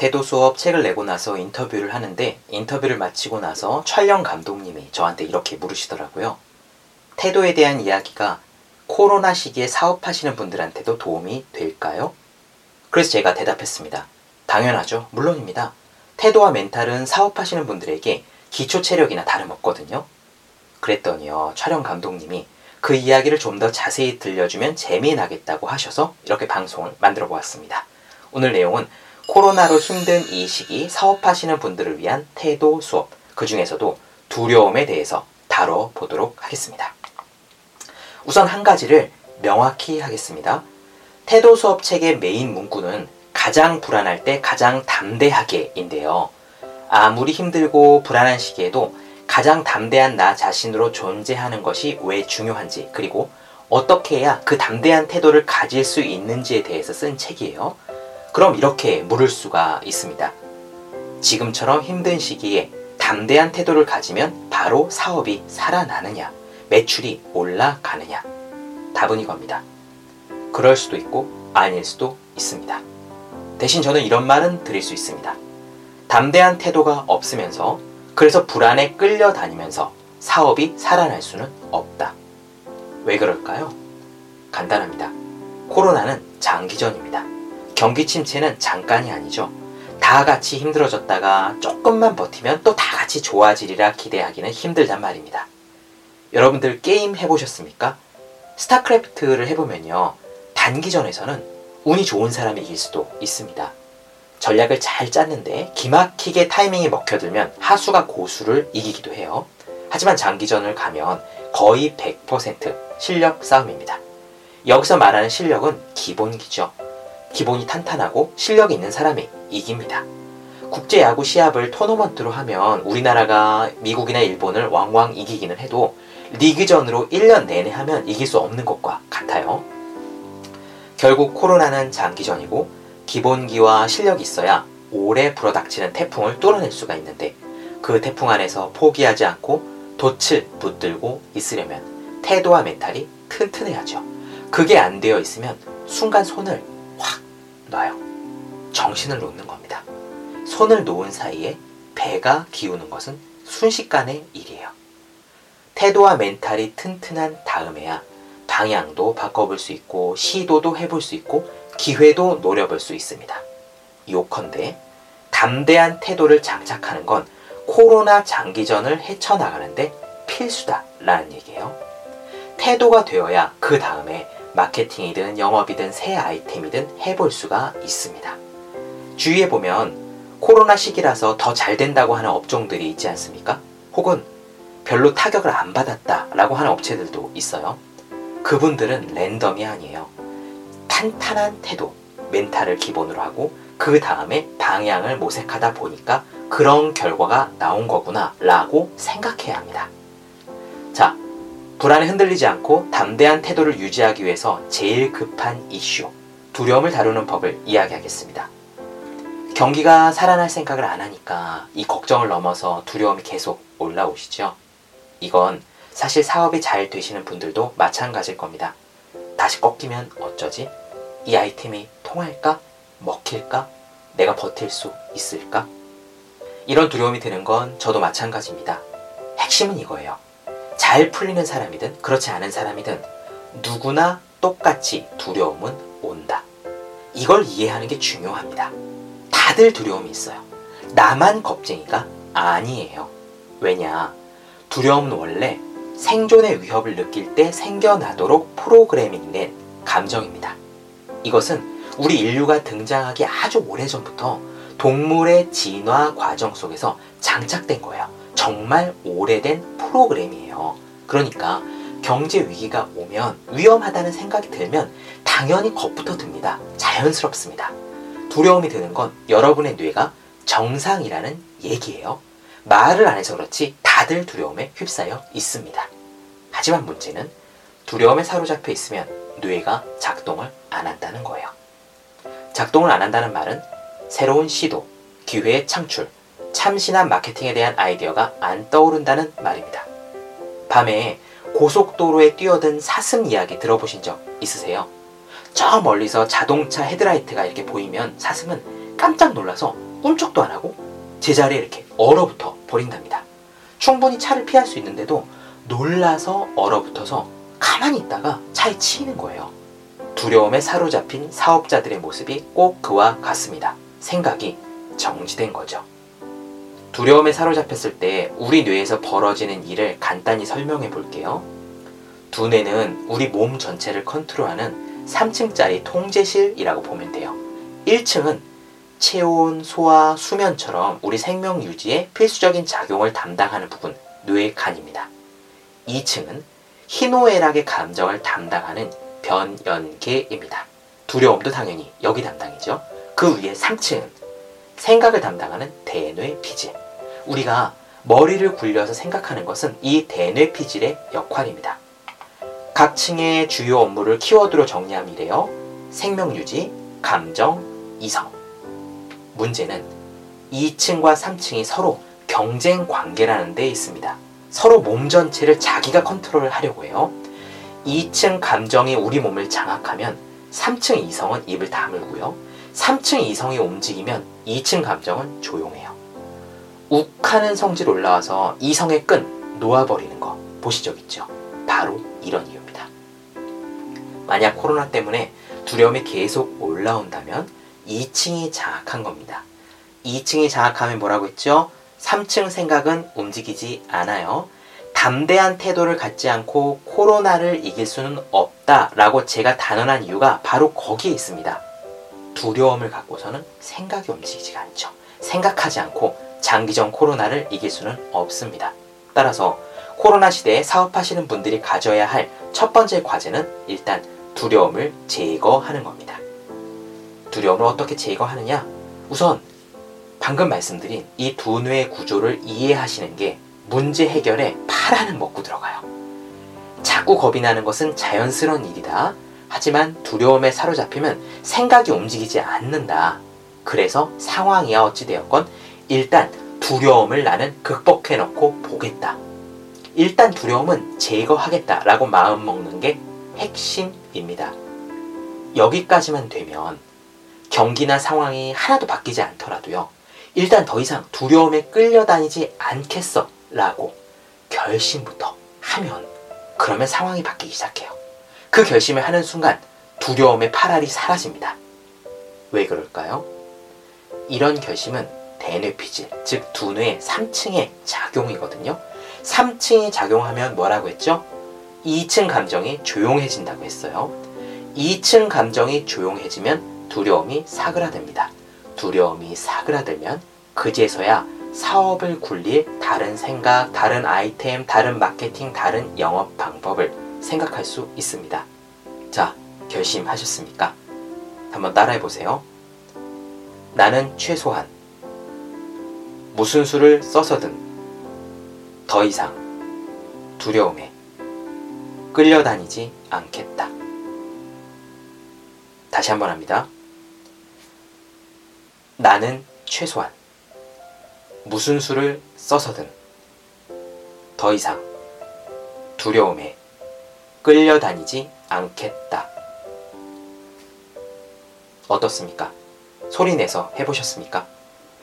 태도 수업 책을 내고 나서 인터뷰를 하는데 인터뷰를 마치고 나서 촬영 감독님이 저한테 이렇게 물으시더라고요. 태도에 대한 이야기가 코로나 시기에 사업하시는 분들한테도 도움이 될까요? 그래서 제가 대답했습니다. 당연하죠. 물론입니다. 태도와 멘탈은 사업하시는 분들에게 기초 체력이나 다름없거든요. 그랬더니요, 촬영 감독님이 그 이야기를 좀 더 자세히 들려주면 재미나겠다고 하셔서 이렇게 방송을 만들어 보았습니다. 오늘 내용은 코로나로 힘든 이 시기 사업하시는 분들을 위한 태도 수업, 그 중에서도 두려움에 대해서 다뤄보도록 하겠습니다. 우선 한 가지를 명확히 하겠습니다. 태도 수업 책의 메인 문구는 가장 불안할 때 가장 담대하게인데요. 아무리 힘들고 불안한 시기에도 가장 담대한 나 자신으로 존재하는 것이 왜 중요한지, 그리고 어떻게 해야 그 담대한 태도를 가질 수 있는지에 대해서 쓴 책이에요. 그럼 이렇게 물을 수가 있습니다. 지금처럼 힘든 시기에 담대한 태도를 가지면 바로 사업이 살아나느냐, 매출이 올라가느냐? 답은 이겁니다. 그럴 수도 있고 아닐 수도 있습니다. 대신 저는 이런 말은 드릴 수 있습니다. 담대한 태도가 없으면서 그래서 불안에 끌려다니면서 사업이 살아날 수는 없다. 왜 그럴까요? 간단합니다. 코로나는 장기전입니다. 경기 침체는 잠깐이 아니죠. 다 같이 힘들어졌다가 조금만 버티면 또 다 같이 좋아지리라 기대하기는 힘들단 말입니다. 여러분들 게임 해보셨습니까? 스타크래프트를 해보면요. 단기전에서는 운이 좋은 사람이 이길 수도 있습니다. 전략을 잘 짰는데 기막히게 타이밍이 먹혀들면 하수가 고수를 이기기도 해요. 하지만 장기전을 가면 거의 100% 실력 싸움입니다. 여기서 말하는 실력은 기본기죠. 기본이 탄탄하고 실력이 있는 사람이 이깁니다. 국제 야구 시합을 토너먼트로 하면 우리나라가 미국이나 일본을 왕왕 이기기는 해도 리그전으로 1년 내내 하면 이길 수 없는 것과 같아요. 결국 코로나는 장기전이고 기본기와 실력이 있어야 오래 불어닥치는 태풍을 뚫어낼 수가 있는데 그 태풍 안에서 포기하지 않고 돛을 붙들고 있으려면 태도와 멘탈이 튼튼해야죠. 그게 안 되어 있으면 순간 손을 확 놔요. 정신을 놓는 겁니다. 손을 놓은 사이에 배가 기우는 것은 순식간의 일이에요. 태도와 멘탈이 튼튼한 다음에야 방향도 바꿔볼 수 있고 시도도 해볼 수 있고 기회도 노려볼 수 있습니다. 요컨대 담대한 태도를 장착하는 건 코로나 장기전을 헤쳐나가는데 필수다라는 얘기예요. 태도가 되어야 그 다음에 마케팅이든 영업이든 새 아이템이든 해볼 수가 있습니다. 주위에 보면 코로나 시기라서 더 잘 된다고 하는 업종들이 있지 않습니까? 혹은 별로 타격을 안 받았다라고 하는 업체들도 있어요. 그분들은 랜덤이 아니에요. 탄탄한 태도, 멘탈을 기본으로 하고 그 다음에 방향을 모색하다 보니까 그런 결과가 나온 거구나 라고 생각해야 합니다. 자, 불안에 흔들리지 않고 담대한 태도를 유지하기 위해서 제일 급한 이슈, 두려움을 다루는 법을 이야기하겠습니다. 경기가 살아날 생각을 안 하니까 이 걱정을 넘어서 두려움이 계속 올라오시죠. 이건 사실 사업이 잘 되시는 분들도 마찬가지일 겁니다. 다시 꺾이면 어쩌지? 이 아이템이 통할까? 먹힐까? 내가 버틸 수 있을까? 이런 두려움이 드는 건 저도 마찬가지입니다. 핵심은 이거예요. 잘 풀리는 사람이든 그렇지 않은 사람이든 누구나 똑같이 두려움은 온다. 이걸 이해하는 게 중요합니다. 다들 두려움이 있어요. 나만 겁쟁이가 아니에요. 왜냐? 두려움은 원래 생존의 위협을 느낄 때 생겨나도록 프로그래밍된 감정입니다. 이것은 우리 인류가 등장하기 아주 오래전부터 동물의 진화 과정 속에서 장착된 거예요. 정말 오래된 프로그램이에요. 그러니까 경제 위기가 오면 위험하다는 생각이 들면 당연히 겁부터 듭니다. 자연스럽습니다. 두려움이 드는 건 여러분의 뇌가 정상이라는 얘기예요. 말을 안 해서 그렇지 다들 두려움에 휩싸여 있습니다. 하지만 문제는 두려움에 사로잡혀 있으면 뇌가 작동을 안 한다는 거예요. 작동을 안 한다는 말은 새로운 시도, 기회의 창출, 참신한 마케팅에 대한 아이디어가 안 떠오른다는 말입니다. 밤에 고속도로에 뛰어든 사슴 이야기 들어보신 적 있으세요? 저 멀리서 자동차 헤드라이트가 이렇게 보이면 사슴은 깜짝 놀라서 꿈쩍도 안 하고 제자리에 이렇게 얼어붙어 버린답니다. 충분히 차를 피할 수 있는데도 놀라서 얼어붙어서 가만히 있다가 차에 치이는 거예요. 두려움에 사로잡힌 사업자들의 모습이 꼭 그와 같습니다. 생각이 정지된 거죠. 두려움에 사로잡혔을 때 우리 뇌에서 벌어지는 일을 간단히 설명해 볼게요. 두뇌는 우리 몸 전체를 컨트롤하는 3층짜리 통제실이라고 보면 돼요. 1층은 체온, 소화, 수면처럼 우리 생명 유지에 필수적인 작용을 담당하는 부분, 뇌의 간입니다. 2층은 희노애락의 감정을 담당하는 변연계입니다. 두려움도 당연히 여기 담당이죠. 그 위에 3층은 생각을 담당하는 대뇌 피질. 우리가 머리를 굴려서 생각하는 것은 이 대뇌 피질의 역할입니다. 각 층의 주요 업무를 키워드로 정리하면 이래요. 생명 유지, 감정, 이성. 문제는 2층과 3층이 서로 경쟁 관계라는 데 있습니다. 서로 몸 전체를 자기가 컨트롤을 하려고 해요. 2층 감정이 우리 몸을 장악하면 3층 이성은 입을 다물고요. 3층 이성이 움직이면 2층 감정은 조용해요. 욱하는 성질 올라와서 이성의 끈 놓아버리는 거 보신 적 있죠? 바로 이런 이유입니다. 만약 코로나 때문에 두려움이 계속 올라온다면 2층이 장악한 겁니다. 2층이 장악하면 뭐라고 했죠? 3층 생각은 움직이지 않아요. 담대한 태도를 갖지 않고 코로나를 이길 수는 없다 라고 제가 단언한 이유가 바로 거기에 있습니다. 두려움을 갖고서는 생각이 움직이지가 않죠. 생각하지 않고 장기적 코로나를 이길 수는 없습니다. 따라서 코로나 시대에 사업하시는 분들이 가져야 할 첫 번째 과제는 일단 두려움을 제거하는 겁니다. 두려움을 어떻게 제거하느냐? 우선 방금 말씀드린 이 두 뇌의 구조를 이해하시는 게 문제 해결에 파란을 먹고 들어가요. 자꾸 겁이 나는 것은 자연스러운 일이다. 하지만 두려움에 사로잡히면 생각이 움직이지 않는다. 그래서 상황이야 어찌되었건 일단 두려움을 나는 극복해 놓고 보겠다. 일단 두려움은 제거하겠다 라고 마음 먹는 게 핵심입니다. 여기까지만 되면 경기나 상황이 하나도 바뀌지 않더라도요. 일단 더 이상 두려움에 끌려다니지 않겠어 라고 결심부터 하면 그러면 상황이 바뀌기 시작해요. 그 결심을 하는 순간 두려움의 파랄이 사라집니다. 왜 그럴까요? 이런 결심은 대뇌피질, 즉 두뇌 3층의 작용이거든요. 3층이 작용하면 뭐라고 했죠? 2층 감정이 조용해진다고 했어요. 2층 감정이 조용해지면 두려움이 사그라듭니다. 두려움이 사그라들면 그제서야 사업을 굴릴 다른 생각, 다른 아이템, 다른 마케팅, 다른 영업 방법을 생각할 수 있습니다. 자, 결심하셨습니까? 한번 따라해 보세요. 나는 최소한 무슨 수를 써서든 더 이상 두려움에 끌려다니지 않겠다. 다시 한번 합니다. 나는 최소한 무슨 수를 써서든 더 이상 두려움에 끌려다니지 않겠다. 어떻습니까? 소리 내서 해보셨습니까?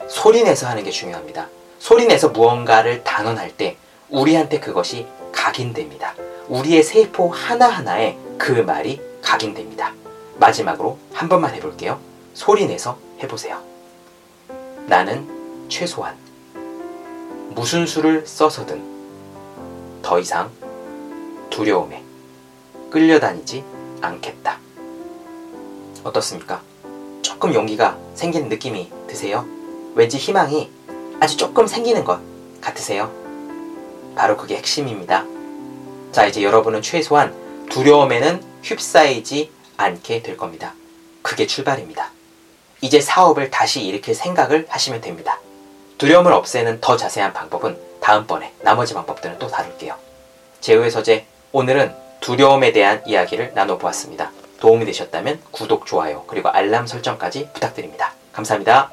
소리내서 하는 게 중요합니다. 소리내서 무언가를 단언할 때 우리한테 그것이 각인됩니다. 우리의 세포 하나하나에 그 말이 각인됩니다. 마지막으로 한 번만 해볼게요. 소리내서 해보세요. 나는 최소한 무슨 수를 써서든 더 이상 두려움에 끌려다니지 않겠다. 어떻습니까? 조금 용기가 생기는 느낌이 드세요? 왠지 희망이 아주 조금 생기는 것 같으세요? 바로 그게 핵심입니다. 자, 이제 여러분은 최소한 두려움에는 휩싸이지 않게 될 겁니다. 그게 출발입니다. 이제 사업을 다시 일으킬 생각을 하시면 됩니다. 두려움을 없애는 더 자세한 방법은 다음번에 나머지 방법들은 또 다룰게요. 제우의 서재 오늘은 두려움에 대한 이야기를 나눠보았습니다. 도움이 되셨다면 구독, 좋아요, 그리고 알람 설정까지 부탁드립니다. 감사합니다.